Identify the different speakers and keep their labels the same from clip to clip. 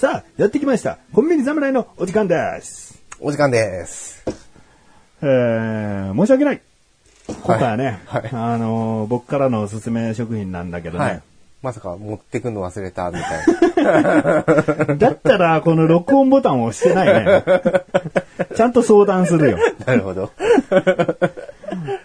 Speaker 1: さあ、やってきました。コンビニ侍のお時間です。
Speaker 2: お時間です。
Speaker 1: えー、申し訳ない。今回はね、
Speaker 2: はいはい
Speaker 1: あのー僕からのおすすめ食品なんだけどね。
Speaker 2: はい。まさか持ってくの忘れたみたいな。
Speaker 1: だったら、この録音ボタンを押してないね。ちゃんと相談するよ。
Speaker 2: なるほど。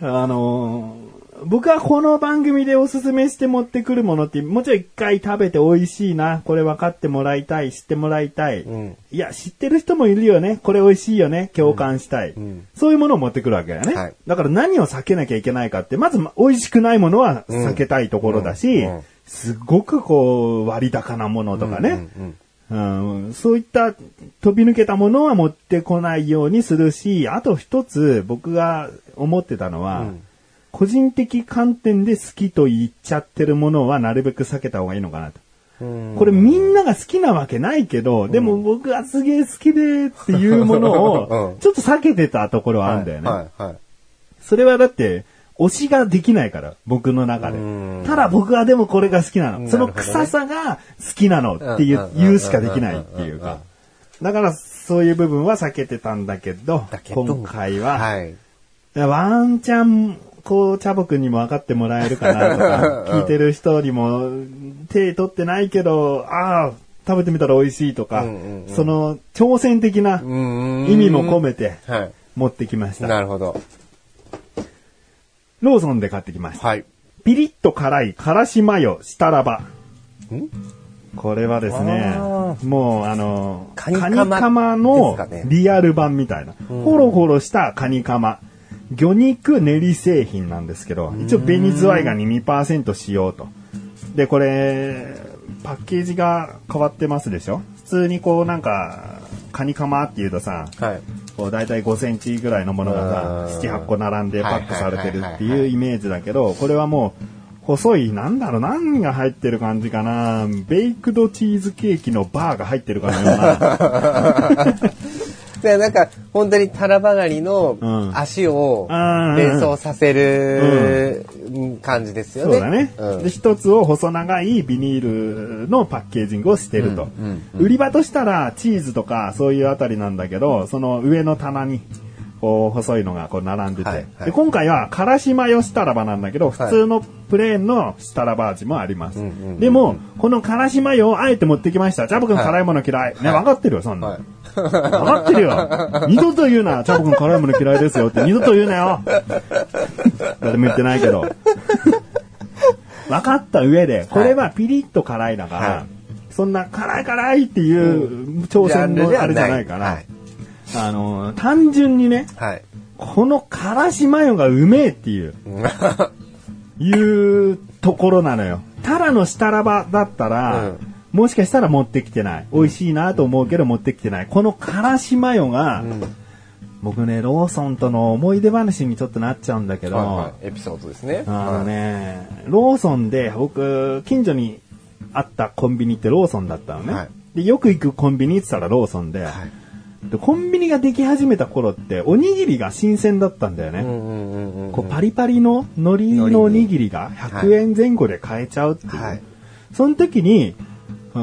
Speaker 1: あのー僕はこの番組でおすすめして持ってくるものって、もちろん一回食べて美味しいな、これ分かってもらいたい、知ってもらいたい。
Speaker 2: うん
Speaker 1: いや、知ってる人もいるよね。これ美味しいよね。共感したい。
Speaker 2: ん
Speaker 1: そういうものを持ってくるわけだよね。
Speaker 2: はい
Speaker 1: だから何を避けなきゃいけないかって、まず美味しくないものは避けたいところだし、
Speaker 2: うんうん
Speaker 1: すごくこう、割高なものとかね。
Speaker 2: うんうん
Speaker 1: うん、そういった飛び抜けたものは持ってこないようにするし、あと一つ僕が思ってたのは、
Speaker 2: うん
Speaker 1: 個人的観点で好きと言っちゃってるものはなるべく避けた方がいいのかなと。
Speaker 2: うん
Speaker 1: これみんなが好きなわけないけど、でも僕はすげえ好きでっていうもの
Speaker 2: うん
Speaker 1: をちょっと避けてたところはあるんだよね。
Speaker 2: はい、はい。
Speaker 1: それはだって、推しができないから、僕の中で
Speaker 2: うん。
Speaker 1: ただ僕はでもこれが好きなの。その臭さが好きなのっていう
Speaker 2: うん
Speaker 1: 言うしかできないっていうか。だからそういう部分は避けてたんだけど、
Speaker 2: だけど
Speaker 1: 今回は、
Speaker 2: はい。
Speaker 1: ワンチャン、こう、チャボくんにも分かってもらえるかなとか、聞いてる人にも、手取ってないけど、ああ、食べてみたら美味しいとか、
Speaker 2: うんうんうん
Speaker 1: その、挑戦的な
Speaker 2: うん
Speaker 1: 意味も込めて
Speaker 2: はい。
Speaker 1: 持ってきました。
Speaker 2: なるほど。
Speaker 1: ローソンで買ってきました。
Speaker 2: はい。
Speaker 1: ピリッと辛いからしマヨしたらば。これはですね
Speaker 2: あ、
Speaker 1: もうあの、
Speaker 2: カニカマ
Speaker 1: のリアル版みたいな。ホロホロしたカニカマ。魚肉練り製品なんですけど、一応紅ズワイガニ2%使用と。で、これ、パッケージが変わってますでしょ？普通にこうなんか、カニカマっていうとさ、
Speaker 2: はい。
Speaker 1: こう大体5センチぐらいのものがさ、
Speaker 2: うん
Speaker 1: 7、8個並んでパックされてるって
Speaker 2: い
Speaker 1: うイメージだけど、これはもう、細い、なんだろう、何が入ってる感じかな？ベイクドチーズケーキのバーが入ってるかのような。
Speaker 2: で、なんか、本当にタラバガニの
Speaker 1: うん
Speaker 2: 足を
Speaker 1: うん
Speaker 2: 連想させる感じですよね。
Speaker 1: そうだね。
Speaker 2: うん
Speaker 1: で、一つを細長いビニールのパッケージングをしてると。
Speaker 2: うん
Speaker 1: 売り場としたらチーズとかそういうあたりなんだけど、その上の棚に、こう、細いのがこう並んでて。
Speaker 2: はいはい
Speaker 1: で今回は、からしマヨスタラバなんだけど、普通のプレーンのスタラバ味もあります。
Speaker 2: うんうんうん
Speaker 1: でも、このからしマヨをあえて持ってきました。チャボくん
Speaker 2: はい
Speaker 1: 辛いもの嫌い。ね、分かってるよ、そんな。
Speaker 2: はい
Speaker 1: 分かってるよ。二度と言うな。チャボくん辛いもの嫌いですよって二度と言うなよ。誰も言ってないけど。分かった上で、これはピリッと辛いだから、
Speaker 2: はい
Speaker 1: そんな辛い辛いっていう挑戦のあれじゃないから、
Speaker 2: はい。
Speaker 1: あの、単純にね、
Speaker 2: はい。
Speaker 1: このからしマヨがうめえっていう、いうところなのよ。ただのしたらばだったら、
Speaker 2: うん
Speaker 1: もしかしたら持ってきてない。美味しいなと思うけど持ってきてない。このからしマヨが、
Speaker 2: うん
Speaker 1: 僕ね、ローソンとの思い出話にちょっとなっちゃうんだけど、
Speaker 2: はいはい。エピソードですね。
Speaker 1: あのね、ローソンで僕、近所にあったコンビニってローソンだったのね。
Speaker 2: はい
Speaker 1: でよく行くコンビニって言ったらローソンで,、
Speaker 2: はい。
Speaker 1: で、コンビニができ始めた頃って、おにぎりが新鮮だったんだよね。こうパリパリの海苔のおにぎりが100円前後で買えちゃうっていう。
Speaker 2: はい
Speaker 1: その時に、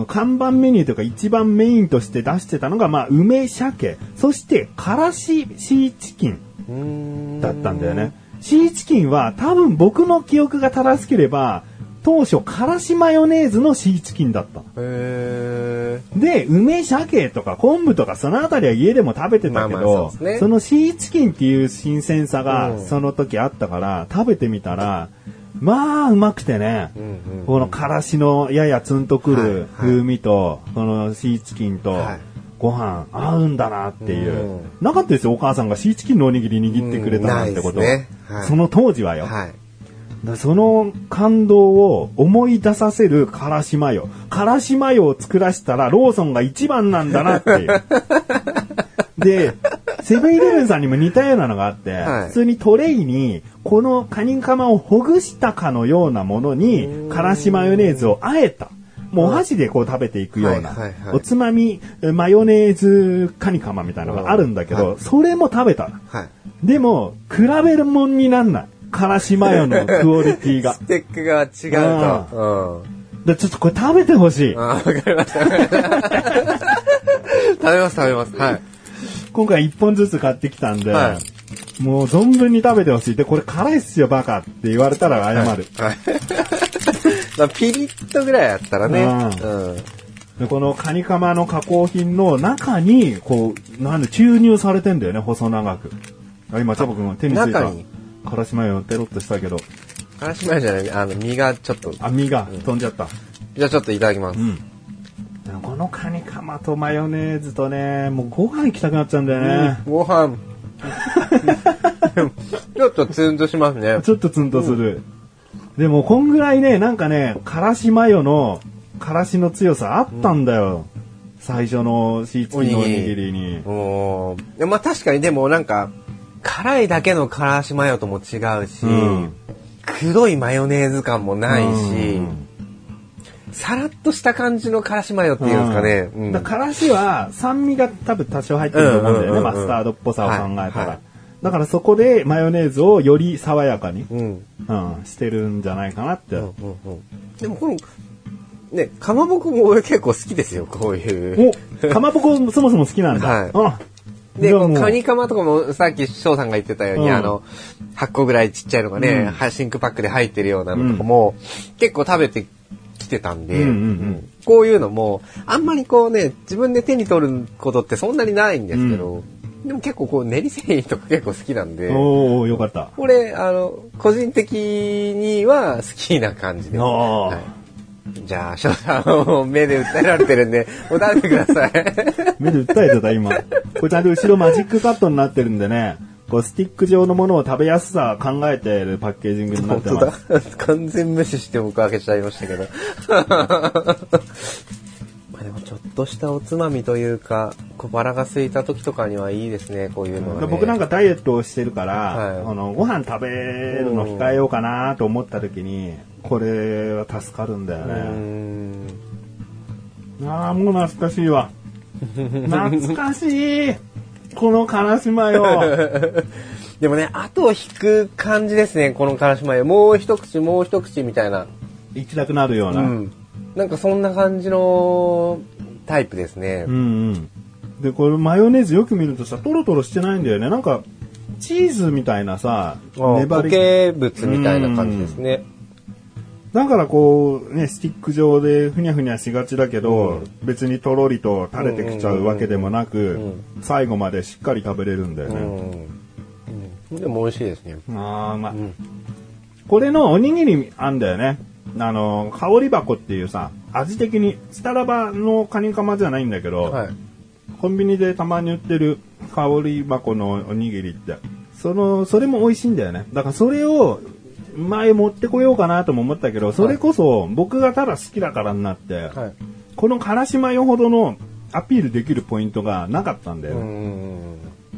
Speaker 1: 看板メニューというか一番メインとして出してたのが、まあ、梅鮭、そして、からしシーチキンだったんだよね。シーチキンは多分僕の記憶が正しければ、当初、からしマヨネーズのシーチキンだったの。
Speaker 2: へ
Speaker 1: で、梅鮭とか昆布とかそのあたりは家でも食べてたけ
Speaker 2: まあまあ
Speaker 1: ど、
Speaker 2: そね
Speaker 1: そのシーチキンっていう新鮮さ
Speaker 2: うん
Speaker 1: がその時あったから、食べてみたら、まあ、うまくてね、
Speaker 2: ーうんうん
Speaker 1: このからしのややツンとく
Speaker 2: はい
Speaker 1: る風味と、このシーチキンと
Speaker 2: はい、
Speaker 1: ご飯合うんだなっていう。
Speaker 2: うん
Speaker 1: なかったですよ、お母さんがシーチキンのおにぎり握ってくれたなんてこと。
Speaker 2: ないですねはい
Speaker 1: その当時はよ。
Speaker 2: はい。
Speaker 1: だその感動を思い出させるからしマヨ。からしマヨを作らせたらローソンが一番なんだなっていう。で、セブンイレブンさんにも似たようなのがあって、
Speaker 2: はい
Speaker 1: 普通にトレイに、このカニカマをほぐしたかのようなものに、からしマヨネーズをあえた。もうお箸でこう食べていくような、
Speaker 2: はいはいはい
Speaker 1: おつまみマヨネーズカニカマみたいなのがあるんだけど、
Speaker 2: うん
Speaker 1: それも食べた。
Speaker 2: はい。
Speaker 1: でも、比べるもんになんない。からしマヨのクオリティが
Speaker 2: ス。テックが違うと。うん。
Speaker 1: でちょっとこれ食べてほしい。
Speaker 2: わかりました。食べます、食べます。はい。
Speaker 1: 今回1本ずつ買ってきたんで、
Speaker 2: は
Speaker 1: もう存分に食べてほしい。で、これ辛いっすよ、バカって言われたら謝る。
Speaker 2: はい。まあ、ピリッとぐらいやったらね。
Speaker 1: う
Speaker 2: うん。
Speaker 1: でこのカニカマの加工品の中に、こう、なんで注入されてんだよね、細長く。あ今、チャボくんが手についた。からしマヨペロッとしたけど、
Speaker 2: からしマヨじゃない、あの、身がちょっと。
Speaker 1: 網が飛んじゃった。
Speaker 2: じゃあちょっといただきます
Speaker 1: う。ん。このカニカマとマヨネーズとね、もうご飯行きたくなっちゃうんだよね。
Speaker 2: ご飯。ちょっとツンとしますね。
Speaker 1: ちょっとツンとする。でも、こんぐらいね、なんかね、からしマヨの、からしの強さあったんだよ。最初のシーチキンのおにぎりに。
Speaker 2: もう、でまあ確かにでもなんか、辛いだけのからしマヨとも違うし、
Speaker 1: うん
Speaker 2: 黒いマヨネーズ感もないし、
Speaker 1: うん
Speaker 2: さらっとした感じのからしマヨっていうんですかね。うん
Speaker 1: だからしは酸味が多分多少入ってると思うんだよね、
Speaker 2: うんうんうんうん
Speaker 1: マスタードっぽさを考えたら。
Speaker 2: はいはい
Speaker 1: だからそこでマヨネーズをより爽やかに、
Speaker 2: うん。
Speaker 1: うん、してるんじゃないかなって。
Speaker 2: うんうんうんでもこの、ね、かまぼこも俺結構好きですよ、こういう。
Speaker 1: お、かまぼこそもそも好きなんだ。
Speaker 2: はい
Speaker 1: う
Speaker 2: このカニカマとかもさっき翔さんが言ってたように、
Speaker 1: うん
Speaker 2: あの、8個ぐらいちっちゃいのがね、
Speaker 1: うん
Speaker 2: は真空パックで入ってるようなのとかも、結構食べてきてたんで、
Speaker 1: うんうんうん
Speaker 2: うんこういうのも、あんまりこうね、自分で手に取ることってそんなにないんですけど、でも結構こう練り繊維とか結構好きなんで、
Speaker 1: おー、よかった。
Speaker 2: これ、あの、個人的には好きな感じです。じゃあ、翔さん、目で訴えられてるんで、もう食べてください。
Speaker 1: 目で訴えてた、今。これちゃんと後ろマジックカットになってるんでね、こうスティック状のものを食べやすさ考えているパッケージングになってます。
Speaker 2: だ。完全無視して僕開けちゃいましたけど。まあでもちょっとしたおつまみというか、小腹が空いた時とかにはいいですね、こういうのが、ね。
Speaker 1: 僕なんかダイエットをしてるから、
Speaker 2: はい
Speaker 1: あのご飯食べるの控えようかなと思った時に、これは助かるんだよね。
Speaker 2: ん。
Speaker 1: ああ、もう懐かしいわ。懐かしい。このからしマヨ。
Speaker 2: でもね、後を引く感じですね、このからしマヨ。もう一口、もう一口みたいな。
Speaker 1: 行きたくなるような。
Speaker 2: うん。なんかそんな感じのタイプですね。
Speaker 1: うんうん。で、これマヨネーズよく見るとさ、トロトロしてないんだよね。なんか、チーズみたいなさ、粘
Speaker 2: 固
Speaker 1: り。
Speaker 2: 形物みたいな感じですね。
Speaker 1: だからこう、ね、スティック状でふにゃふにゃしがちだけど、
Speaker 2: うん
Speaker 1: 別にとろりと垂れてきちゃうわけでもなく、
Speaker 2: ん
Speaker 1: 最後までしっかり食べれるんだよね。
Speaker 2: うん。うん。でも美味しいですね。
Speaker 1: ああ、まあ、
Speaker 2: ん
Speaker 1: これのおにぎりあんだよね。あの、香り箱っていうさ、味的に、スタラバのカニカマじゃないんだけど、
Speaker 2: はい。
Speaker 1: コンビニでたまに売ってる香り箱のおにぎりって、その、それも美味しいんだよね。だからそれを、前持ってこようかなとも思ったけど、それこそ僕がただ好きだからになって、
Speaker 2: はい。
Speaker 1: このからしマヨほどのアピールできるポイントがなかったんだよ。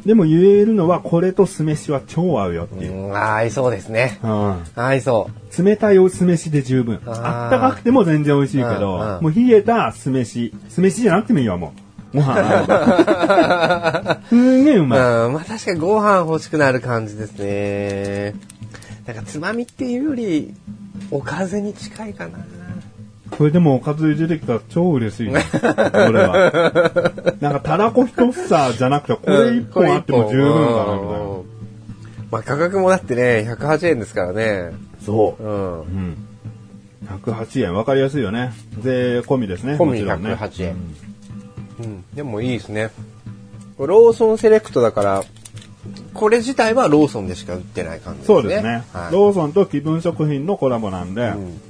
Speaker 1: でも言えるのはこれと酢飯は超合うよっていう。
Speaker 2: うん、合いそうですね。
Speaker 1: うん
Speaker 2: 合いそう。
Speaker 1: 冷たいお酢飯で十分。
Speaker 2: あ
Speaker 1: ったかくても全然美味しいけど、
Speaker 2: うんうん
Speaker 1: もう冷えた酢飯。酢飯じゃなくてもいいわ、もう。ご飯。すんげえう
Speaker 2: うん、
Speaker 1: まい。
Speaker 2: まあ確かにご飯欲しくなる感じですね。なんかつまみっていうより、おかずに近いかな。
Speaker 1: これでもおかずで出てきたら超嬉しいね。俺は。なんかたらこ一房じゃなくて、これ一本あっても十分だな、みたいな。
Speaker 2: うんまあ価格もだってね、108円ですからね。
Speaker 1: そうう。
Speaker 2: ん。
Speaker 1: うん。108円、わかりやすいよね。税込みですね。
Speaker 2: 込み
Speaker 1: もちろんね
Speaker 2: 108円うん。でもいいですね。ローソンセレクトだから、これ自体はローソンでしか売ってない感じですね。
Speaker 1: そうですね。
Speaker 2: はい。
Speaker 1: ローソンと気分食品のコラボなんで、
Speaker 2: うん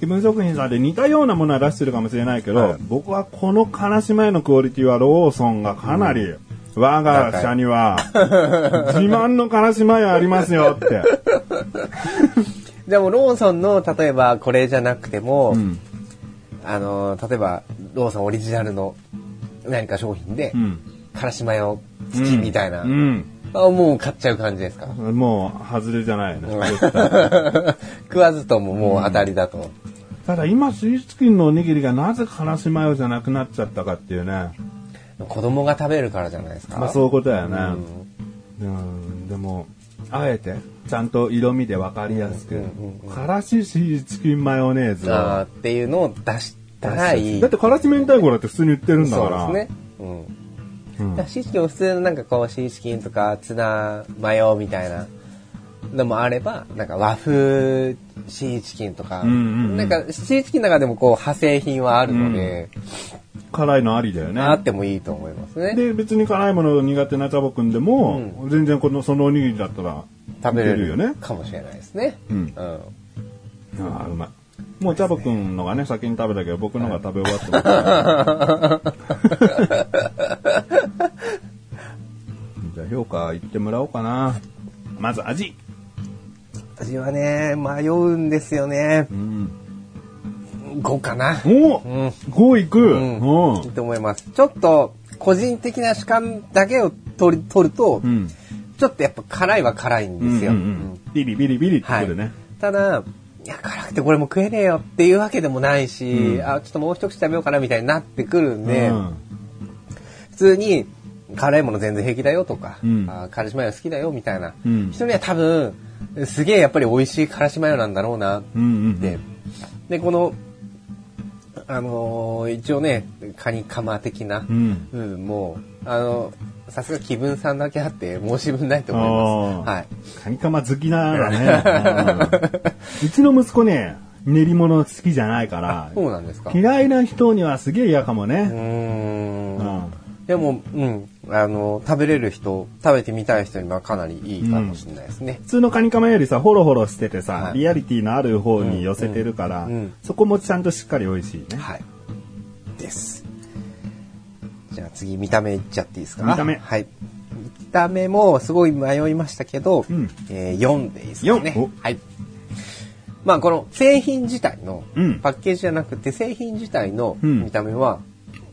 Speaker 1: 気分食品さんで似たようなものは出してるかもしれないけど、
Speaker 2: はい
Speaker 1: 僕はこの悲し前のクオリティはローソンがかなり、我が社には自慢の悲し前ありますよって。
Speaker 2: じゃあもうローソンの、例えばこれじゃなくても、
Speaker 1: うん。
Speaker 2: あの、例えばローソンオリジナルの何か商品で、
Speaker 1: うん。
Speaker 2: からしマヨ付きみたいな、
Speaker 1: うん。
Speaker 2: あもう買っちゃう感じですか？
Speaker 1: もう、外れじゃないね。
Speaker 2: 食わずとももう当たりだと。
Speaker 1: ただ今、スイーツチキンのおにぎりがなぜからしマヨじゃなくなっちゃったかっていうね。
Speaker 2: 子供が食べるからじゃないですか？
Speaker 1: まあそういうことだよね。
Speaker 2: うん
Speaker 1: うん。でも、あえて、ちゃんと色味でわかりやすく
Speaker 2: うんうん、
Speaker 1: からしシーチキンマヨネーズを
Speaker 2: あーっていうのを出したらいい。
Speaker 1: だってからし明太子だって普通に売ってるんだから。
Speaker 2: そうですね。うん。
Speaker 1: うん
Speaker 2: だからシーチキンも普通のなんかこうシーチキンとかツナマヨみたいなのもあれば、なんか和風シーチキンとか、
Speaker 1: うんうんうん
Speaker 2: なんかシーチキンの中でもこう派生品はあるので、
Speaker 1: 辛いのありだよね。
Speaker 2: あってもいいと思いますね。
Speaker 1: で、別に辛いもの苦手なチャボくんでも、全然この、そのおにぎりだったら、
Speaker 2: 食べれる
Speaker 1: よね。
Speaker 2: かもしれないですね。
Speaker 1: うん。
Speaker 2: うん。
Speaker 1: ああ、うまい。もうチャボくんのがね、先に食べたけど、僕のが食べ終わってます。じゃあ評価言ってもらおうかな。まず味。
Speaker 2: 味はね、迷うんですよね
Speaker 1: う。ん。
Speaker 2: 5かな。
Speaker 1: お
Speaker 2: うん。
Speaker 1: 5いく、
Speaker 2: うん
Speaker 1: うん
Speaker 2: いいと思います。ちょっと、個人的な主観だけを取り取ると、
Speaker 1: うん。
Speaker 2: ちょっとやっぱ辛いは辛いんですよ。
Speaker 1: うんうんうんビリビリビリってくるね。
Speaker 2: ただ、いや、辛くてこれも食えねえよっていうわけでもないし、
Speaker 1: うん。
Speaker 2: あ、ちょっともう一口食べようかなみたいになってくるんで、
Speaker 1: うん。
Speaker 2: 普通に、辛いもの全然平気だよとか、
Speaker 1: うん。
Speaker 2: あ辛子マヨ好きだよみたいな、
Speaker 1: うん。
Speaker 2: 人には多分、すげえやっぱり美味しい辛子マヨなんだろうなっ
Speaker 1: うんうん
Speaker 2: て。で、この、あのー一応ね、カニカマ的な
Speaker 1: うん。
Speaker 2: 部分も、あの、さすが気分さんだけあって申し分ないと思います。はい。
Speaker 1: カニカマ好きならね。うんうちの息子ね、練り物好きじゃないから、
Speaker 2: そうなんですか。
Speaker 1: 嫌いな人にはすげえ嫌かも
Speaker 2: う
Speaker 1: ね。
Speaker 2: ー。
Speaker 1: うんん。
Speaker 2: でも、うん、あの、食べれる人、食べてみたい人にはかなりいいかもしれないですね。
Speaker 1: 普通のカニカマよりさ、ホロホロしててさ、
Speaker 2: はい
Speaker 1: リアリティのある方に寄せてるから、
Speaker 2: うんうん
Speaker 1: そこもちゃんとしっかり美味しいね。
Speaker 2: はい。です。じゃあ次、見た目いっちゃっていいですか？
Speaker 1: 見た目
Speaker 2: はい。見た目もすごい迷いましたけど、
Speaker 1: うん
Speaker 2: えー4でいいですかね
Speaker 1: 4お。
Speaker 2: はい。まあこの製品自体の、
Speaker 1: うん
Speaker 2: パッケージじゃなくて製品自体の
Speaker 1: うん
Speaker 2: 見た目は、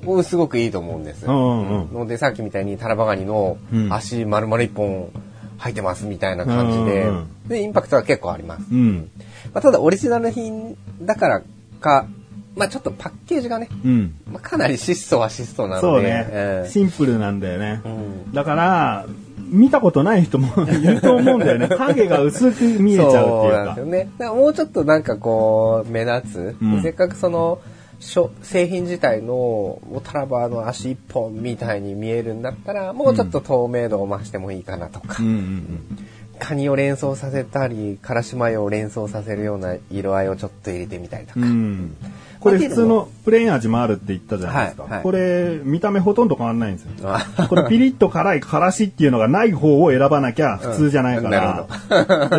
Speaker 2: 僕すごくいいと思うんです。
Speaker 1: うんうんうん
Speaker 2: のでさっきみたいにタラバガニの
Speaker 1: うん
Speaker 2: 足丸々一本入ってますみたいな感じで、
Speaker 1: うんうん
Speaker 2: で、インパクトは結構あります。
Speaker 1: うん。
Speaker 2: まあ、ただオリジナル品だからか、まあちょっとパッケージがね、
Speaker 1: うん。
Speaker 2: まあ、かなり質素は質素なので、
Speaker 1: そうね、
Speaker 2: えー
Speaker 1: シンプルなんだよね。
Speaker 2: うん
Speaker 1: だから、見たことない人も いると思うんだよね。影が薄く見えちゃうって
Speaker 2: そう
Speaker 1: いうか
Speaker 2: なんですよ。ね。もうちょっとなんかこう、目立つ、
Speaker 1: うん
Speaker 2: せっかくその、製品自体のおタラバの足一本みたいに見えるんだったら、もうちょっと透明度を増してもいいかなとか、
Speaker 1: うんうん
Speaker 2: カニを連想させたり、からしマヨを連想させるような色合いをちょっと入れてみたりとか。
Speaker 1: うん。うん。これ普通のプレーン味もあるって言ったじゃないですか。
Speaker 2: はいはい
Speaker 1: これ、見た目ほとんど変わんないんですよ。
Speaker 2: あ
Speaker 1: これピリッと辛いからしっていうのがない方を選ばなきゃ普通じゃないから、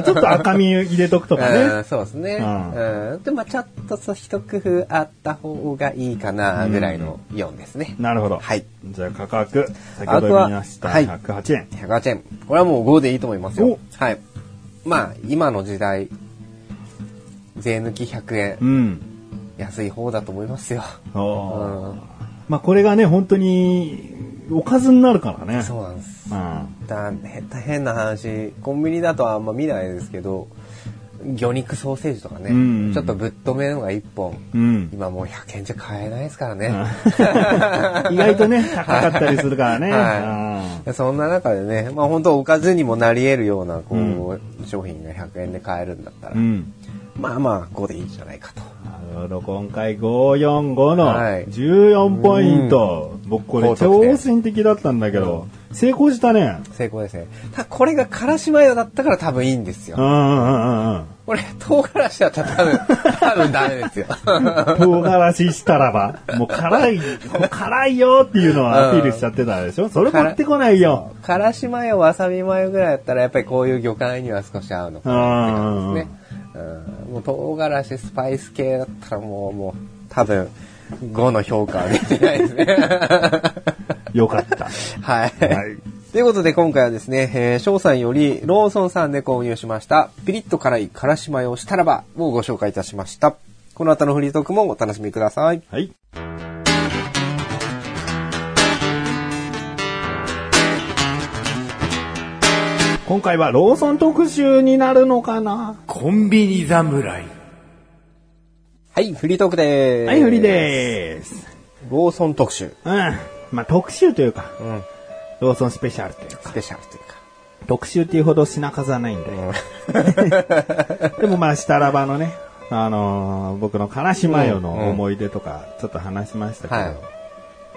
Speaker 1: ちょっと赤み入れとくとか
Speaker 2: うん
Speaker 1: ね。
Speaker 2: そうですね。
Speaker 1: うん
Speaker 2: うん。で、まあちょっとそう一工夫あった方がいいかな、ぐらいの4ですね。
Speaker 1: なるほど。
Speaker 2: はい。
Speaker 1: じゃあ価格、先ほど言いました
Speaker 2: はい
Speaker 1: 108円。
Speaker 2: 108円。これはもう5でいいと思いますよ
Speaker 1: お。
Speaker 2: はい。まあ、今の時代、税抜き100円、
Speaker 1: うん。
Speaker 2: 安い方だと思いますよ。うん
Speaker 1: まあこれがね、本当におかずになるからね。
Speaker 2: そうなんです。
Speaker 1: うん。
Speaker 2: だ変変な話、コンビニだとあんま見ないですけど、魚肉ソーセージとかね、
Speaker 1: うん
Speaker 2: ちょっとぶっ止めのが1本、
Speaker 1: うん。
Speaker 2: 今もう100円じゃ買えないですからね。
Speaker 1: 意外とね、高かったりするからね。
Speaker 2: はい、そんな中でね、まあ本当おかずにもなり得るようなこう、商品が100円で買えるんだったら、
Speaker 1: うんうん。
Speaker 2: まあまあ5でいいんじゃないかと。
Speaker 1: なるほど、今回545の
Speaker 2: はい
Speaker 1: 14ポイント。僕これ
Speaker 2: 高得点
Speaker 1: 挑戦的だったんだけど、成功したね。
Speaker 2: 成功ですね。ただこれがからしマヨだったから多分いいんですよ。
Speaker 1: うんうんうんうん。
Speaker 2: これ唐辛子だったら多分、多分ダメですよ。
Speaker 1: 唐辛子したらば、もう辛い、辛いよっていうのをアピールしちゃってたでしょ？それ持ってこないよ。
Speaker 2: からしマヨ、わさびマヨぐらいだったらやっぱりこういう魚介には少し合うのかなって感じですね。うん、もう唐辛子、スパイス系だったらもう、もう多分5の評価は出てないですね。
Speaker 1: よかった。
Speaker 2: はい。
Speaker 1: はい。
Speaker 2: ということで今回はですね、えー、翔さんよりローソンさんで購入しました、ピリッと辛い辛子マヨしたらばをご紹介いたしました。この後のフリートークもお楽しみください。
Speaker 1: はい。今回はローソン特集になるのかな？
Speaker 3: コンビニ侍。
Speaker 2: はい、フリートークでーす。
Speaker 1: はい、フリでーす。
Speaker 2: ローソン特集。
Speaker 1: うん。まあ、特集というか、
Speaker 2: うん。
Speaker 1: ローソンスペシャルというか、
Speaker 2: スペシャルというか。
Speaker 1: 特集っていうほど品数はないんで。でもまあ、したらばのね、あのー僕の辛子マヨの思い出とか、ちょっと話しましたけど、
Speaker 2: はい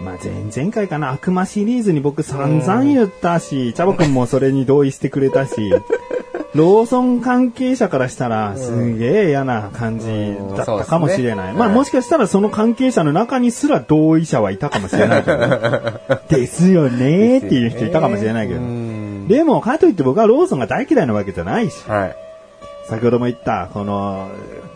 Speaker 1: まあ前々回かな、悪魔シリーズに僕散々言ったし、チャボくんもそれに同意してくれたし、ローソン関係者からしたら、すげえ嫌な感じだったかもしれない。まあ
Speaker 2: うんねはい
Speaker 1: もしかしたらその関係者の中にすら同意者はいたかもしれないけど、ですよねーっていう人いたかもしれないけど。
Speaker 2: うん。
Speaker 1: でも、かといって僕はローソンが大嫌いなわけじゃないし、
Speaker 2: はい。
Speaker 1: 先ほども言った、この、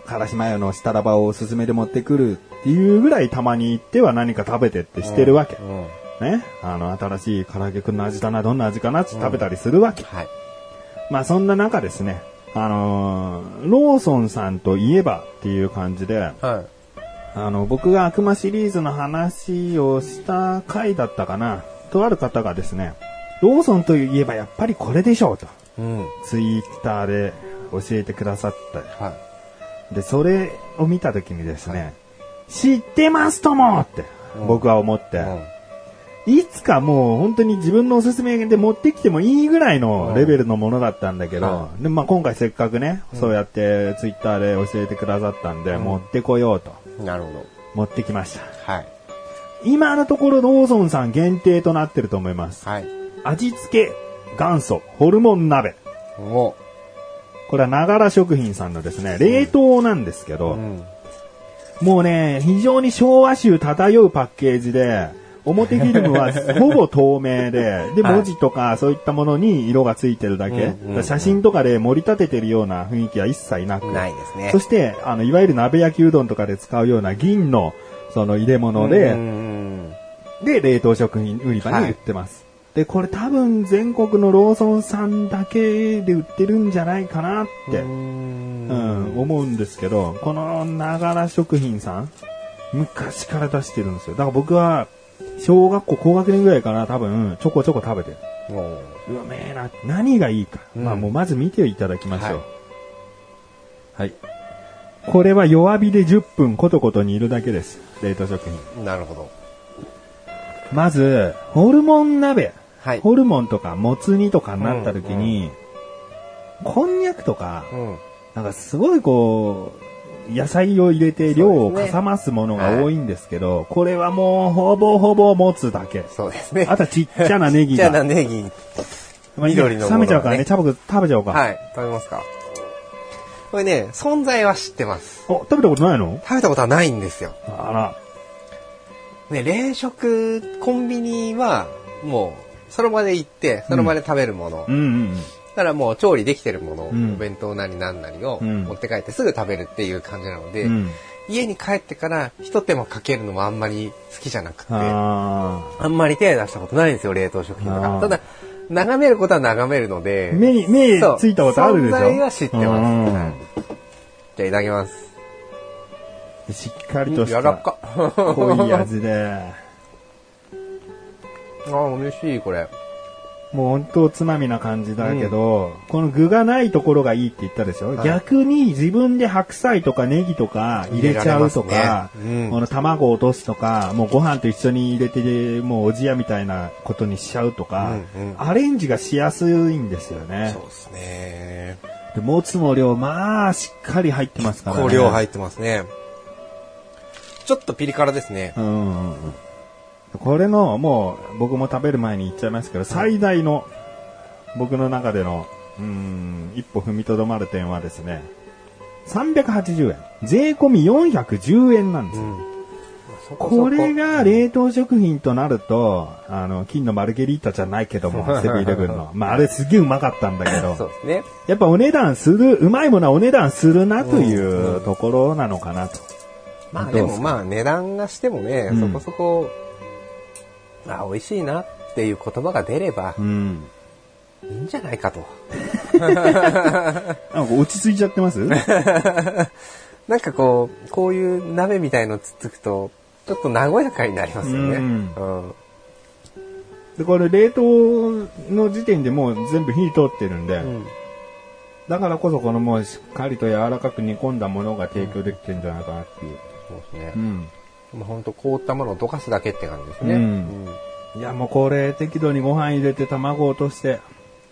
Speaker 1: からしマヨのしたらばをおすすめで持ってくるっていうぐらいたまに行っては何か食べてってしてるわけ。
Speaker 2: うん。
Speaker 1: ね。あの、新しい唐揚げくんの味だな、どんな味かなって食べたりするわけ。
Speaker 2: はい。
Speaker 1: まあそんな中ですね、あのーローソンさんといえばっていう感じで、
Speaker 2: はい。
Speaker 1: あの、僕が悪魔シリーズの話をした回だったかな、とある方がですね、ローソンといえばやっぱりこれでしょうと、
Speaker 2: うん。
Speaker 1: ツイッターで教えてくださった。
Speaker 2: はい。
Speaker 1: で、それを見たときにですね、知ってますともって
Speaker 2: うん
Speaker 1: 僕は思って、
Speaker 2: うん
Speaker 1: いつかもう本当に自分のおすすめで持ってきてもいいぐらいのレベルのものだったんだけど、
Speaker 2: は
Speaker 1: でまあ今回せっかくね、そうやってツイッターで教えてくださったんで、持ってこようと
Speaker 2: なるほど。
Speaker 1: 持ってきました。
Speaker 2: はい。
Speaker 1: 今のところローソンさん限定となってると思います。
Speaker 2: はい。
Speaker 1: 味付け元祖ホルモン鍋。
Speaker 2: お
Speaker 1: これはながら食品さんのですね、冷凍なんですけど、
Speaker 2: うん。
Speaker 1: もうね、非常に昭和臭漂うパッケージで、表フィルムは ほぼ透明で、で、
Speaker 2: はい
Speaker 1: 文字とかそういったものに色がついてるだけ。写真とかで盛り立ててるような雰囲気は一切なく。
Speaker 2: ないですね。
Speaker 1: そして、あの、いわゆる鍋焼きうどんとかで使うような銀の、その入れ物で、
Speaker 2: うん
Speaker 1: で、冷凍食品売り場に売ってます。で、これ多分全国のローソンさんだけで売ってるんじゃないかなって。
Speaker 2: うん
Speaker 1: うん、思うんですけど、このながら食品さん、昔から出してるんですよ。だから僕は、小学校高学年ぐらいかな、多分、ちょこちょこ食べてる。うめえな、何がいいか。
Speaker 2: うん
Speaker 1: まあもうまず見ていただきましょう。
Speaker 2: はい
Speaker 1: はい。これは弱火で10分コトコト煮るだけです。冷凍食品。
Speaker 2: なるほど。
Speaker 1: まず、ホルモン鍋。
Speaker 2: はい。
Speaker 1: ホルモンとかもつ煮とかになった時に、こんにゃくとか、
Speaker 2: うん。
Speaker 1: なんかすごいこう、野菜を入れて量をかさますものが多いんですけど、これはもうほぼほぼ持つだけ。
Speaker 2: そうですね。
Speaker 1: あとはちっちゃなネギ
Speaker 2: ちっちゃな
Speaker 1: が。
Speaker 2: ネギ。
Speaker 1: まあ
Speaker 2: 緑のね
Speaker 1: 冷めちゃうからね、チャボく食べちゃおうか。
Speaker 2: はい。食べますかこれね、存在は知ってます。
Speaker 1: お、食べたことないの？
Speaker 2: 食べたことはないんですよ。
Speaker 1: あら。
Speaker 2: ね、冷食、コンビニは、もう、その場で行って、その場で食べるもの。
Speaker 1: うんうん
Speaker 2: だからもう調理できてるもの、
Speaker 1: うん
Speaker 2: お弁当なりなんなりを
Speaker 1: うん
Speaker 2: 持って帰ってすぐ食べるっていう感じなので、
Speaker 1: うん。うん。
Speaker 2: 家に帰ってから一手間かけるのもあんまり好きじゃなくて、あ
Speaker 1: あ
Speaker 2: んまり手出したことないんですよ、冷凍食品と
Speaker 1: あ
Speaker 2: か。
Speaker 1: ー
Speaker 2: ただ、眺めることは眺めるので
Speaker 1: ー、目に、目ついたことあるでしょ？
Speaker 2: 存在は知ってます。じゃあいただきます。
Speaker 1: しっかりとし
Speaker 2: やらったか。
Speaker 1: 濃い味で。
Speaker 2: あー、美味しい、これ。
Speaker 1: もう本当おつまみな感じだけど、この具がないところがいいって言ったでしょ、
Speaker 2: はい
Speaker 1: 逆に自分で白菜とかネギとか入れちゃうとか、
Speaker 2: ねうん
Speaker 1: この卵を落とすとか、もうご飯と一緒に入れて、もうおじやみたいなことにしちゃうとか、
Speaker 2: うんうん
Speaker 1: アレンジがしやすいんですよね
Speaker 2: そう。ですね。
Speaker 1: でもつも量、まあ、しっかり入ってますからね。
Speaker 2: 香料入ってますね。ちょっとピリ辛ですね。
Speaker 1: うんうんうん。これの、もう、僕も食べる前に言っちゃいますけど、最大の、僕の中での、うん、一歩踏みとどまる点はですね、380円。税込み410円なんですよ。
Speaker 2: そこそ
Speaker 1: これが冷凍食品となると、あの、金のマルゲリータじゃないけども、セブンイレブンの。まあ、あれすげえうまかったんだけど、
Speaker 2: そうですね。
Speaker 1: やっぱお値段する、うまいものはお値段するなというところなのかなと。
Speaker 2: まあ
Speaker 1: どうですか？
Speaker 2: でもまあ値段がしてもね、
Speaker 1: うん
Speaker 2: そこそこ、あ、美味しいなっっていう言葉が出れば
Speaker 1: うん。
Speaker 2: いいんじゃないかと。
Speaker 1: なんか落ち着いちゃってます？
Speaker 2: なんかこう、こういう鍋みたいのつっつくと、ちょっと和やかになりますよね。
Speaker 1: うん
Speaker 2: うん
Speaker 1: で、これ冷凍の時点でもう全部火通ってるんで、
Speaker 2: うん
Speaker 1: だからこそこのもうしっかりと柔らかく煮込んだものが提供できてるんじゃないかなっていう。
Speaker 2: そうですね
Speaker 1: う。ん。
Speaker 2: もうほんと凍ったものを溶かすだけって感じですね。
Speaker 1: うんいや、もうこれ適度にご飯入れて卵を落として、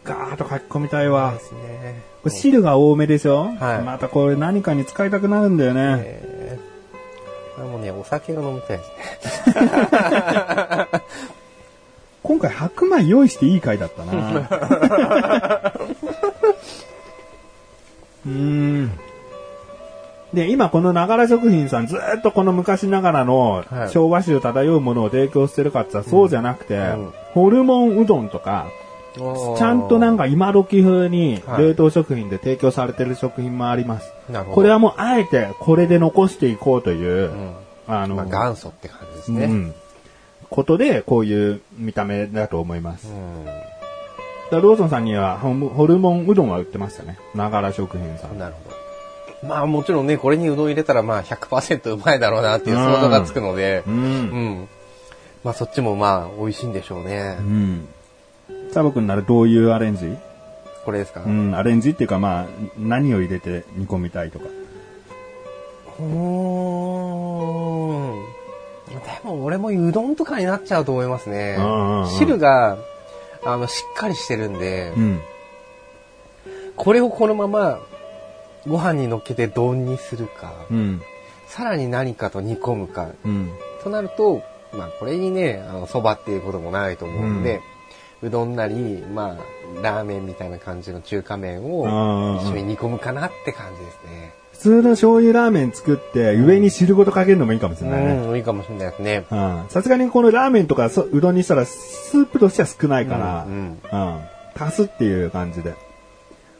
Speaker 1: ガーッと書き込みたいわ
Speaker 2: で。すね。
Speaker 1: これ汁が多めでしょ？
Speaker 2: はい
Speaker 1: またこれ何かに使いたくなるんだよね。
Speaker 2: えー、これもね、お酒が飲みたいですね。
Speaker 1: 今回白米用意していい回だったな。うーん。で、今このながら食品さんずーっとこの昔ながらの
Speaker 2: はい
Speaker 1: 昭和種漂うものを提供してるかって言ったらそうじゃなくて、
Speaker 2: ん
Speaker 1: ホルモンうどんとか、ちゃんとなんか今時風に
Speaker 2: はい
Speaker 1: 冷凍食品で提供されてる食品もあります。
Speaker 2: なるほど。
Speaker 1: これはもうあえてこれで残していこうという、
Speaker 2: うん、
Speaker 1: あの、
Speaker 2: まあ元祖って感じですね。
Speaker 1: うん、ことでこういう見た目だと思います。
Speaker 2: うん
Speaker 1: ローソンさんにはホルモンうどんは売ってましたね。ながら食品さん。
Speaker 2: なるほど。まあもちろんね、これにうどん入れたらまあ100%うまいだろうなっていう想像がつくので、
Speaker 1: う。
Speaker 2: うんん。まあそっちもまあ美味しいんでしょうね
Speaker 1: う。ん。サボ君ならどういうアレンジ？
Speaker 2: これですか、
Speaker 1: うん、アレンジっていうかまあ、何を入れて煮込みたいとか。
Speaker 2: うーん。でも俺もうどんとかになっちゃうと思いますね
Speaker 1: うんうんうん。
Speaker 2: 汁が、あの、しっかりしてるんで、
Speaker 1: うん。
Speaker 2: これをこのままご飯に乗っけて丼にするか、
Speaker 1: うん。
Speaker 2: さらに何かと煮込むか、
Speaker 1: うん。
Speaker 2: となると、まあこれにね、あの、蕎麦っていうこともないと思うんで、うどんなり、まあ、ラーメンみたいな感じの中華麺
Speaker 1: うんうんうん
Speaker 2: を一緒に煮込むかなって感じですね。
Speaker 1: 普通の醤油ラーメン作って上に汁ごとかけるのもいいかもしれないね。
Speaker 2: うん、いいかもしれないですね。
Speaker 1: うんさすがにこのラーメンとかそうどんにしたらスープとしては少ないから、
Speaker 2: う
Speaker 1: うん
Speaker 2: ん
Speaker 1: 足すっていう感じで。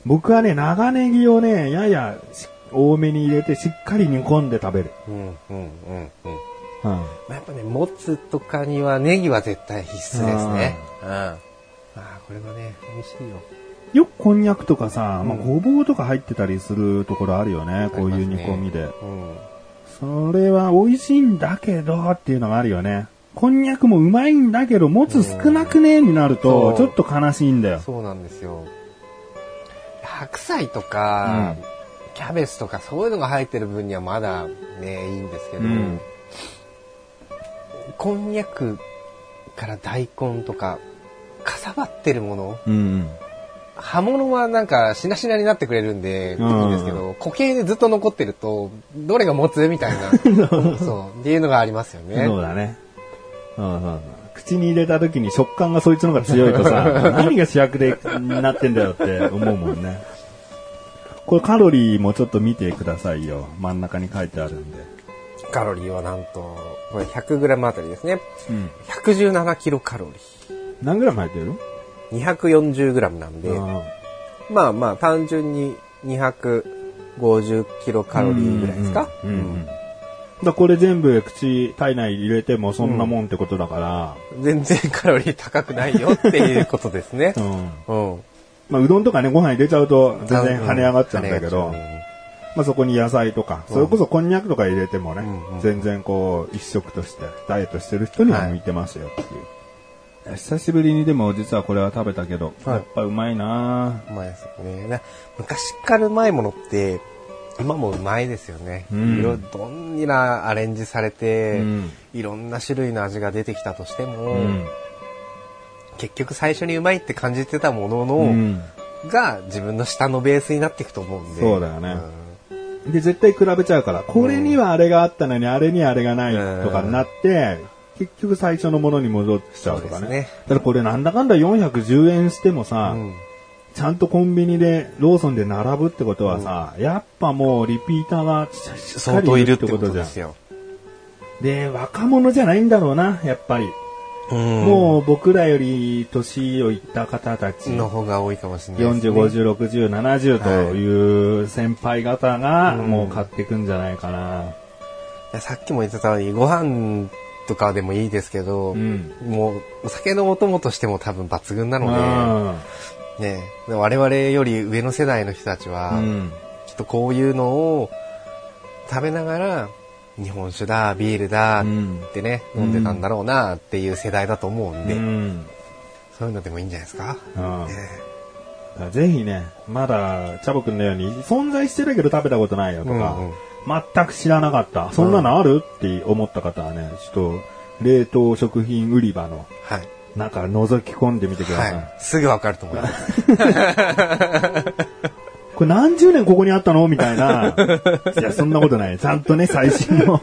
Speaker 1: 僕はね、長ネギをね、ややし多めに入れてしっかり煮込んで食べる。
Speaker 2: うん、うん、うん、うん。
Speaker 1: うん
Speaker 2: まあ、やっぱね、もつとかにはネギは絶対必須ですね。うん。まあ、これはね、美味しいよ。
Speaker 1: よくこんにゃくとかさ、まあ、
Speaker 2: うん
Speaker 1: ごぼうとか入ってたりするところあるよね、こういう煮込みで。
Speaker 2: うん。
Speaker 1: それは美味しいんだけどっていうのがあるよね。こんにゃくもうまいんだけど、もつ少なくね？になると、ちょっと悲しいんだよ。
Speaker 2: そうなんですよ。白菜とか、キャベツとかそういうのが入ってる分にはまだね、いいんですけど、
Speaker 1: うん。
Speaker 2: こんにゃくから大根とか、かさばってるもの、
Speaker 1: うん。
Speaker 2: 葉物はなんかしなしなになってくれるんで、いい
Speaker 1: うん
Speaker 2: んですけど、固形でずっと残ってると、どれが持つ？みたいな、そう、っていうのがありますよね。
Speaker 1: そうだね。うんうんう。ん口に入れた時に食感がそいつの方が強いとさ、何が主役でなってんだよって思うもんね。これカロリーもちょっと見てくださいよ。真ん中に書いてあるんで。
Speaker 2: カロリーはなんと、これ 100g あたりですね。
Speaker 1: うん。
Speaker 2: 117キロカロ
Speaker 1: 何グラム入ってる？
Speaker 2: リー。240g なんで、
Speaker 1: あ
Speaker 2: まあまあ単純に250キロカロリーぐらいですか？
Speaker 1: うんうんうんだからこれ全部口、体内入れてもそんなもんってことだから、
Speaker 2: 全然カロリー高くないよっていうことですね
Speaker 1: う。ん。
Speaker 2: うん。
Speaker 1: まあ、うどんとかね、ご飯入れちゃうと全然跳ね上がっちゃうんだけど、
Speaker 2: 跳ね上がっちゃ
Speaker 1: まあそこに野菜とか、それこそこんにゃくとか入れてもね、
Speaker 2: うんうん
Speaker 1: 全然こう、一食として、ダイエットしてる人には向いてますよっていう。久しぶりにでも実はこれは食べたけど、
Speaker 2: はい
Speaker 1: やっぱうまいな
Speaker 2: ううまいですよね。な昔からうまいものって、今もうまいですよね。
Speaker 1: うん
Speaker 2: いろどんなアレンジされて、
Speaker 1: うん
Speaker 2: いろんな種類の味が出てきたとしても、
Speaker 1: うん。
Speaker 2: 結局最初にうまいって感じてたものの、
Speaker 1: うん。
Speaker 2: が自分の下のベースになっていくと思うんで。
Speaker 1: そうだよねで、絶対比べちゃうから、これにはあれがあったのに、あれにはあれがないとかになって、結局最初のものに戻っちゃうとかね。
Speaker 2: ね
Speaker 1: だからこれなんだかんだ410円してもさ、
Speaker 2: うん
Speaker 1: ちゃんとコンビニで、ローソンで並ぶってことはさ、やっぱもうリピーターがしっか
Speaker 2: 相当
Speaker 1: りいるっ
Speaker 2: いるっててこと
Speaker 1: じゃん。
Speaker 2: ですよ。
Speaker 1: で、若者じゃないんだろうな、やっぱり。
Speaker 2: うん
Speaker 1: もう僕らより年をいった方たち、
Speaker 2: の方が多いかもしれないです、
Speaker 1: 40、
Speaker 2: ね。
Speaker 1: 50、60、70という先輩方が
Speaker 2: うん
Speaker 1: もう買っていくんじゃないかな。
Speaker 2: いやさっきも言ってたように、ご飯とかでもいいですけど、
Speaker 1: うん
Speaker 2: もうお酒のお供としても多分抜群なの
Speaker 1: あ
Speaker 2: で、ね、我々より上の世代の人たちは、
Speaker 1: ーうん。
Speaker 2: きっとこういうのを食べながら、日本酒だ、ビールだ
Speaker 1: うん
Speaker 2: ってね、飲んでたんだろうなっていう世代だと思うんで、
Speaker 1: うん。
Speaker 2: そういうのでもいいんじゃないですか？
Speaker 1: うん
Speaker 2: ね
Speaker 1: ぜひね、まだ、チャボくんのように、存在してるけど食べたことないよとか、
Speaker 2: うんうん
Speaker 1: 全く知らなかった。そんなのある？って思った方はね、ちょっと、冷凍食品売り場の
Speaker 2: はい。
Speaker 1: 中覗き込んでみてください。
Speaker 2: はい。すぐわかると思います。
Speaker 1: これ何十年ここにあったの？みたいな。いや、そんなことない。ちゃんとね、最新の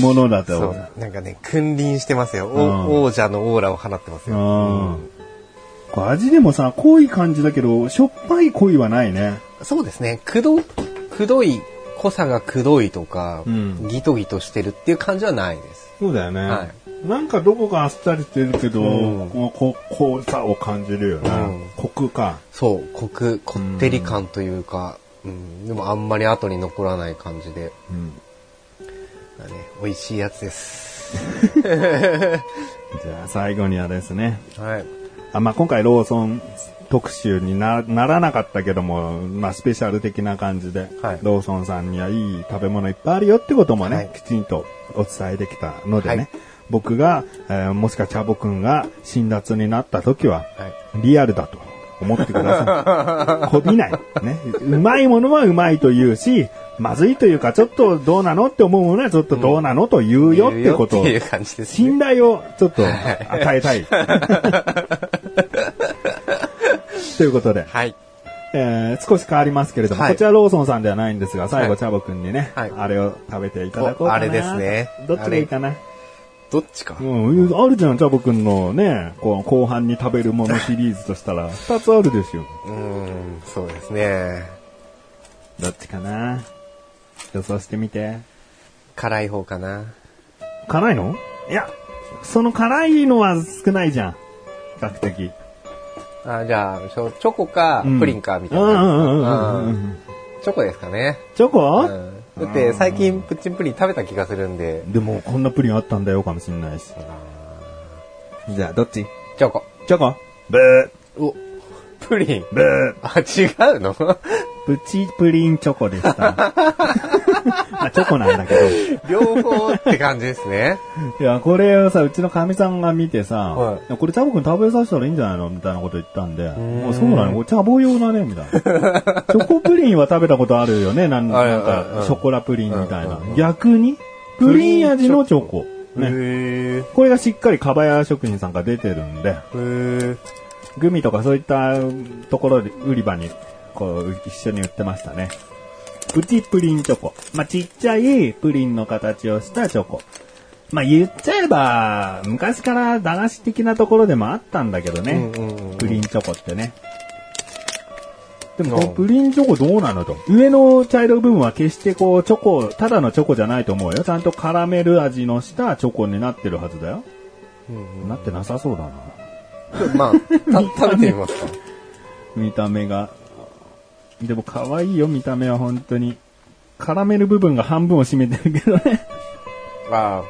Speaker 1: ものだと
Speaker 2: そ
Speaker 1: 思う。
Speaker 2: う。なんかね、君臨してますよ。お
Speaker 1: うん
Speaker 2: 王者のオーラを放ってますよ。
Speaker 1: うん。味でもさ、濃い感じだけど、しょっぱい濃いはないね。
Speaker 2: そうですね。くど、くどい、濃さがくどいとか、
Speaker 1: うん
Speaker 2: ギトギトしてるっていう感じはないです。
Speaker 1: そうだよね。
Speaker 2: は
Speaker 1: なんかどこかあっさりしてるけど、
Speaker 2: うん
Speaker 1: このこ濃さを感じるよね。
Speaker 2: うん
Speaker 1: コクか。
Speaker 2: そう、コク、こってり感というか、うん、でもあんまり後に残らない感じで、
Speaker 1: うん。
Speaker 2: だね、美味しいやつです。
Speaker 1: じゃあ最後にはですね、
Speaker 2: はい。
Speaker 1: あまあ、今回ローソン特集になならなかったけども、まあ、スペシャル的な感じで、
Speaker 2: はい
Speaker 1: ローソンさんにはいい食べ物いっぱいあるよってこともね、
Speaker 2: はい
Speaker 1: きちんとお伝えできたのでね、
Speaker 2: はい
Speaker 1: 僕が、えーもしかチャボくんが辛辣になった時は、
Speaker 2: はい。
Speaker 1: リアルだと思ってください。こびない。ね。うまいものはうまいと言うし、まずいというか、ちょっとどうなのって思うものはちょっとどうなのと言うよってことを
Speaker 2: 言うよっていう感じですね。
Speaker 1: 信頼をちょっと与えたい。ということで、
Speaker 2: はい。
Speaker 1: えー少し変わりますけれども、
Speaker 2: はい
Speaker 1: こちらローソンさんではないんですが、最後、
Speaker 2: はい
Speaker 1: チャボくんにね、
Speaker 2: はい
Speaker 1: あれを食べていただこうかな。
Speaker 2: おあれですね
Speaker 1: どっちがいいかな。
Speaker 2: どっちか。
Speaker 1: うん、あるじゃん、チャボくんのね、こう後半に食べるものシリーズとしたら、二つあるでしょ。
Speaker 2: うーん、そうですね。
Speaker 1: どっちかな？予想してみて。
Speaker 2: 辛い方かな。
Speaker 1: 辛いの？いや、その辛いのは少ないじゃん。比較的。
Speaker 2: あじゃあ、チョコか
Speaker 1: うん
Speaker 2: プリンかみたい
Speaker 1: うんうんうんうん
Speaker 2: な。チョコですかね。
Speaker 1: チョコ、
Speaker 2: うんだって最近プッチンプリン食べた気がするんで。
Speaker 1: でも、こんなプリンあったんだよかもしんないし。じゃあ、どっち？
Speaker 2: チョコ。
Speaker 1: チョコブー、
Speaker 2: お、プリン。
Speaker 1: ブー、
Speaker 2: あ、違うの？
Speaker 1: プチプリンチョコでした。まあ、チョコなんだけ
Speaker 2: 両方って感じですね。
Speaker 1: ど。いや、これをさ、うちのかみさんが見てさ、
Speaker 2: はい
Speaker 1: これチャボくん食べさせたらいいんじゃないのみたいなこと言ったんで、
Speaker 2: ん
Speaker 1: もうそうなの？これチャボ用だねみたいな。チョコプリンは食べたことあるよねなん
Speaker 2: はい
Speaker 1: なんか、ショコラプリンみたいな逆に？プリン味のチョコ。ね。
Speaker 2: へ
Speaker 1: これがしっかりかばや食品さんが出てるんで、
Speaker 2: ー。
Speaker 1: グミとかそういったところで売り場にこう一緒に売ってましたね。プチプリンチョコ。まあ、ちっちゃいプリンの形をしたチョコ。まあ、言っちゃえば、昔から駄菓子的なところでもあったんだけどね。
Speaker 2: うんうんうん
Speaker 1: プリンチョコってね。でも、プリンチョコどうなのと。上の茶色い部分は決してこう、チョコ、ただのチョコじゃないと思うよ。ちゃんとカラメル味のしたチョコになってるはずだよ。
Speaker 2: うん
Speaker 1: なってなさそうだな。
Speaker 2: うんまあ、た食べてみますか。
Speaker 1: 見た目が。でも可愛いよ、見た目は本当に。カラメル部分が半分を占めてるけどね。
Speaker 2: ああ、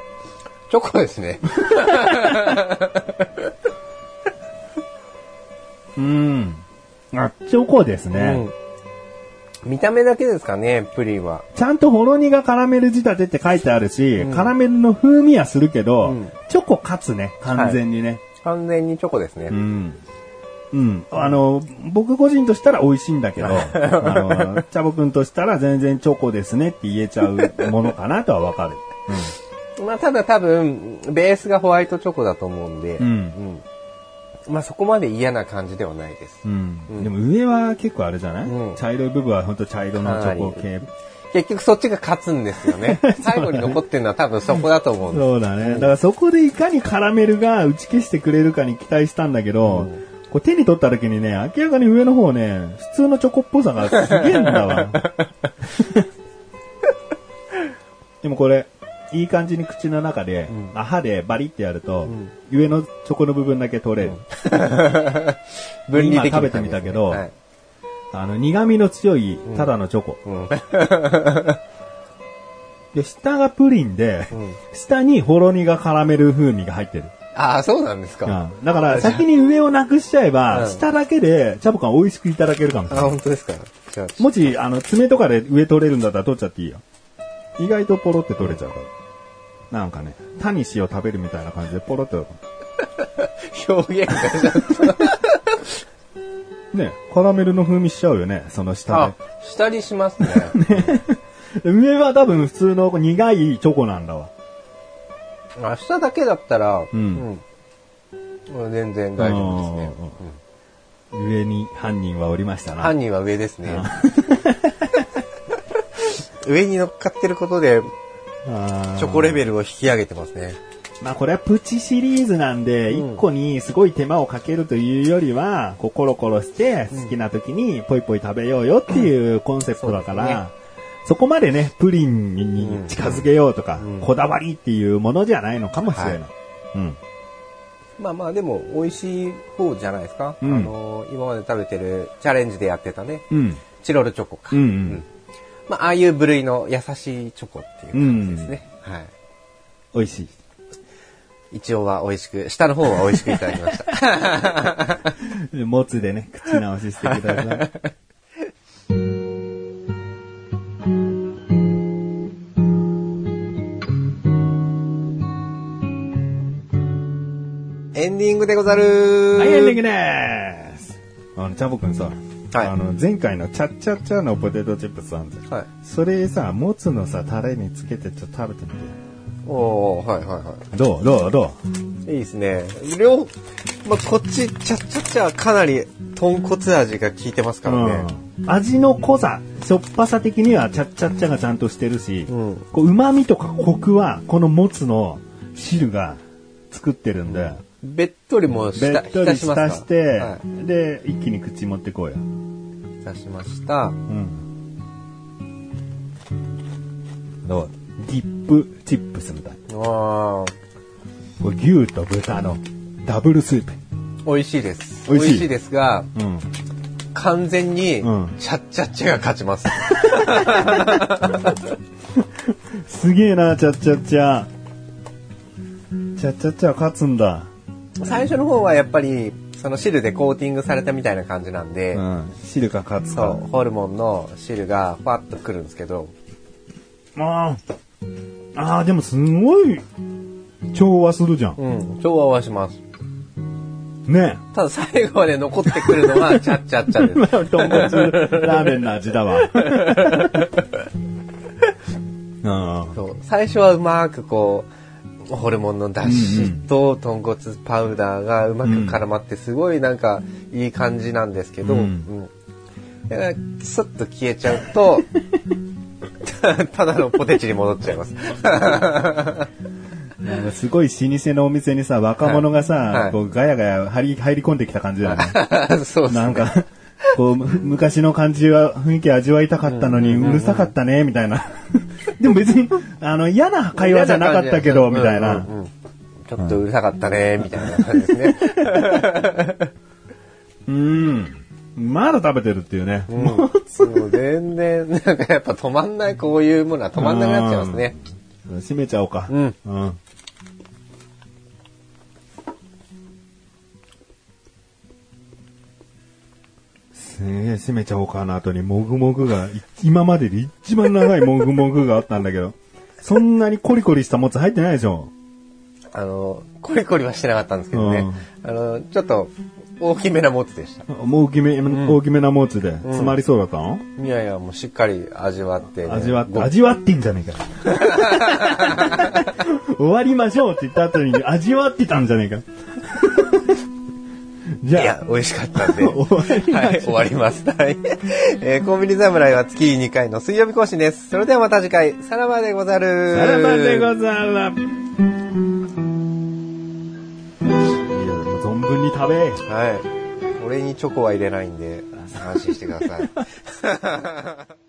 Speaker 2: チョコですね。
Speaker 1: うん。あ、チョコですね。
Speaker 2: うん。見た目だけですかね、プリンは。
Speaker 1: ちゃんとほろ苦カラメル仕立てって書いてあるし、
Speaker 2: うん
Speaker 1: カラメルの風味はするけど、
Speaker 2: うん
Speaker 1: チョコ勝つね、完全にね。
Speaker 2: 完全にチョコですね。
Speaker 1: うん。うん。あの、僕個人としたら美味しいんだけど、あの、チャボくんとしたら全然チョコですねって言えちゃうものかなとはわかる。
Speaker 2: まあ、ただ多分、ベースがホワイトチョコだと思うんで、
Speaker 1: うん
Speaker 2: うんまあ、そこまで嫌な感じではないです。
Speaker 1: うん。
Speaker 2: うん
Speaker 1: でも上は結構あれじゃない、
Speaker 2: うん
Speaker 1: 茶色い部分は本当茶色のチョコ系。
Speaker 2: 結局そっちが勝つんですよね。最後に残ってるのは多分そこだと思うんです。
Speaker 1: そうだね。だからそこでいかにカラメルが打ち消してくれるかに期待したんだけど、
Speaker 2: うん
Speaker 1: こう手に取った時にね、明らかに上の方ね、普通のチョコっぽさがすげえんだわ。でもこれ、いい感じに口の中で、
Speaker 2: ん
Speaker 1: あ歯でバリってやると、
Speaker 2: ん
Speaker 1: 上のチョコの部分だけ取れる。
Speaker 2: 分離的
Speaker 1: 今食べてみたけど
Speaker 2: はい
Speaker 1: あの、苦味の強い、ただのチョコ。
Speaker 2: うん
Speaker 1: で、下がプリンで、
Speaker 2: ん
Speaker 1: 下にほろ苦カラメル風味が入ってる。
Speaker 2: ああ、そうなんですか。
Speaker 1: うんだから、先に上をなくしちゃえば、
Speaker 2: うん
Speaker 1: 下だけで、チャボカン美味しくいただけるかもしれ
Speaker 2: あ、
Speaker 1: ない。
Speaker 2: 本当ですか。じゃあ、
Speaker 1: もし、あの、爪とかで上取れるんだったら取っちゃっていいよ。意外とポロって取れちゃうから。なんかね、タニシを食べるみたいな感じでポロって。
Speaker 2: 表現がちょっと。
Speaker 1: ね、カラメルの風味しちゃうよね、その下
Speaker 2: あ、下にしますね。
Speaker 1: で。上は多分普通の苦いチョコなんだわ。
Speaker 2: あ下だけだったら、
Speaker 1: うん
Speaker 2: うん全然大丈夫ですね。
Speaker 1: 上に犯人はおりましたな。
Speaker 2: 犯人は上ですね。上に乗っかってることで、チョコレ
Speaker 1: ル。
Speaker 2: ベルを引き上げてますね。
Speaker 1: まあこれはプチシリーズなんで、
Speaker 2: うん
Speaker 1: 一個にすごい手間をかけるというよりは、こうコロコロして好きな時にポイポイ食べようよっていうコンセプトだから、
Speaker 2: そ
Speaker 1: こまでね、プリンに近づけようとか、
Speaker 2: うん
Speaker 1: こだわりっていうものじゃないのかもしれない。
Speaker 2: はい
Speaker 1: うん。
Speaker 2: まあまあでも美味しい方じゃないですか。
Speaker 1: うん
Speaker 2: あの、今まで食べてるチャレンジでやってたね、
Speaker 1: うん。
Speaker 2: チロルチョコか。
Speaker 1: うんうん
Speaker 2: まあああいう部類の優しいチョコっていう感じですね。はい。
Speaker 1: 美味しい。
Speaker 2: 一応は美味しく、下の方は美味しくいただきました。
Speaker 1: もつでね、口直ししてください。
Speaker 2: エンディングでござる
Speaker 1: はい、エンディングです。あの、チャボくんさ、
Speaker 2: はい
Speaker 1: あの、前回のチャッチャッチャのポテトチップスあんじゃん。
Speaker 2: はい。
Speaker 1: それさ、もつのさ、タレにつけてちょっと食べてみて。
Speaker 2: おー、はいはいは
Speaker 1: どうどうど
Speaker 2: い。いいですね。両、まあ、こっち、ちゃっちゃっちゃかなり豚骨味が効いてます
Speaker 1: う
Speaker 2: からね。
Speaker 1: うん。味の濃さ、しょっぱさ的にはチャッチャッチャがちゃんとしてるし、
Speaker 2: うん
Speaker 1: こう旨味とかコクは、このもつの汁が作ってるんで、
Speaker 2: べっとりもした、
Speaker 1: べっとり
Speaker 2: 浸し
Speaker 1: て、
Speaker 2: はい。
Speaker 1: で、一気に口持ってこうよ。
Speaker 2: 浸しました。
Speaker 1: うん。どう？ディップチップスみたい。
Speaker 2: あー、
Speaker 1: これ牛と豚のダブルスープ。
Speaker 2: 美味しいです。
Speaker 1: 美味しい？
Speaker 2: ですが、
Speaker 1: うん。
Speaker 2: 完全に、
Speaker 1: うん
Speaker 2: チャッチャッチャが勝ちます。
Speaker 1: すげえな、チャッチャッチャ。チャッチャッチャ勝つんだ。
Speaker 2: 最初の方はやっぱり、その汁でコーティングされたみたいな感じなんで、
Speaker 1: うん。汁が勝つか
Speaker 2: そう、ホルモンの汁がファッとくるんですけど、
Speaker 1: ああ。ああ、でもすごい調和するじゃん。
Speaker 2: うん、調和はします。
Speaker 1: ね
Speaker 2: ただ最後まで残ってくるのは、チャッチャッチャです。
Speaker 1: え。豚骨ラーメンの味だわ。あ
Speaker 2: そう最初はうまくこう、ホルモンの出汁と豚骨パウダーがうまく絡まって、すごいなんかいい感じなんですけど、
Speaker 1: う
Speaker 2: うんんだからスッと消えちゃうと、ただのポテチに戻っちゃいます。
Speaker 1: あ。なんかすごい老舗のお店にさ、若者がさ、
Speaker 2: はい
Speaker 1: こうガヤガヤ入り入り込んできた感じだよね。
Speaker 2: そうね。
Speaker 1: なんか、こう、む昔の感じは、雰囲気味わいたかったのに、うるさかったね、みたいな。でも別に、あの、嫌な会話じゃなかったけど、みたいな。
Speaker 2: うんうんうんちょっとうるさかったね、みたいな感じですね。
Speaker 1: うん。まだ食べてるっていうね。
Speaker 2: うんもう全然、なんかやっぱ止まんない、こういうものは止まんなくなっちゃいますね。
Speaker 1: 閉めちゃおうか。
Speaker 2: うん。
Speaker 1: うん。すげえ閉めちゃおうかな後にもぐもぐが、い今までで一番長いもぐもぐがあったんだけど、そんなにコリコリしたもつ入ってないでしょ？
Speaker 2: あの、コリコリはしてなかったんですけどね。あの、ちょっと大きめなもつでした。
Speaker 1: もう大きめ、大きめなもつで、詰まりそうだったの、
Speaker 2: いやいや、もうしっかり味わって、ね。
Speaker 1: 味わって、
Speaker 2: ご
Speaker 1: 味わってんじゃねえか。終わりましょうって言った後に味わってたんじゃねえか。じゃあ、
Speaker 2: いや、美味しかったんで。
Speaker 1: 終わりましょう
Speaker 2: はい、終わります。はい。えーコンビニ侍は月2回の水曜日更新です。それではまた次回、さらばでござる。
Speaker 1: さらばでござる。いや、もう存分に食べ。
Speaker 2: はい。俺にチョコは入れないんで、安心してください。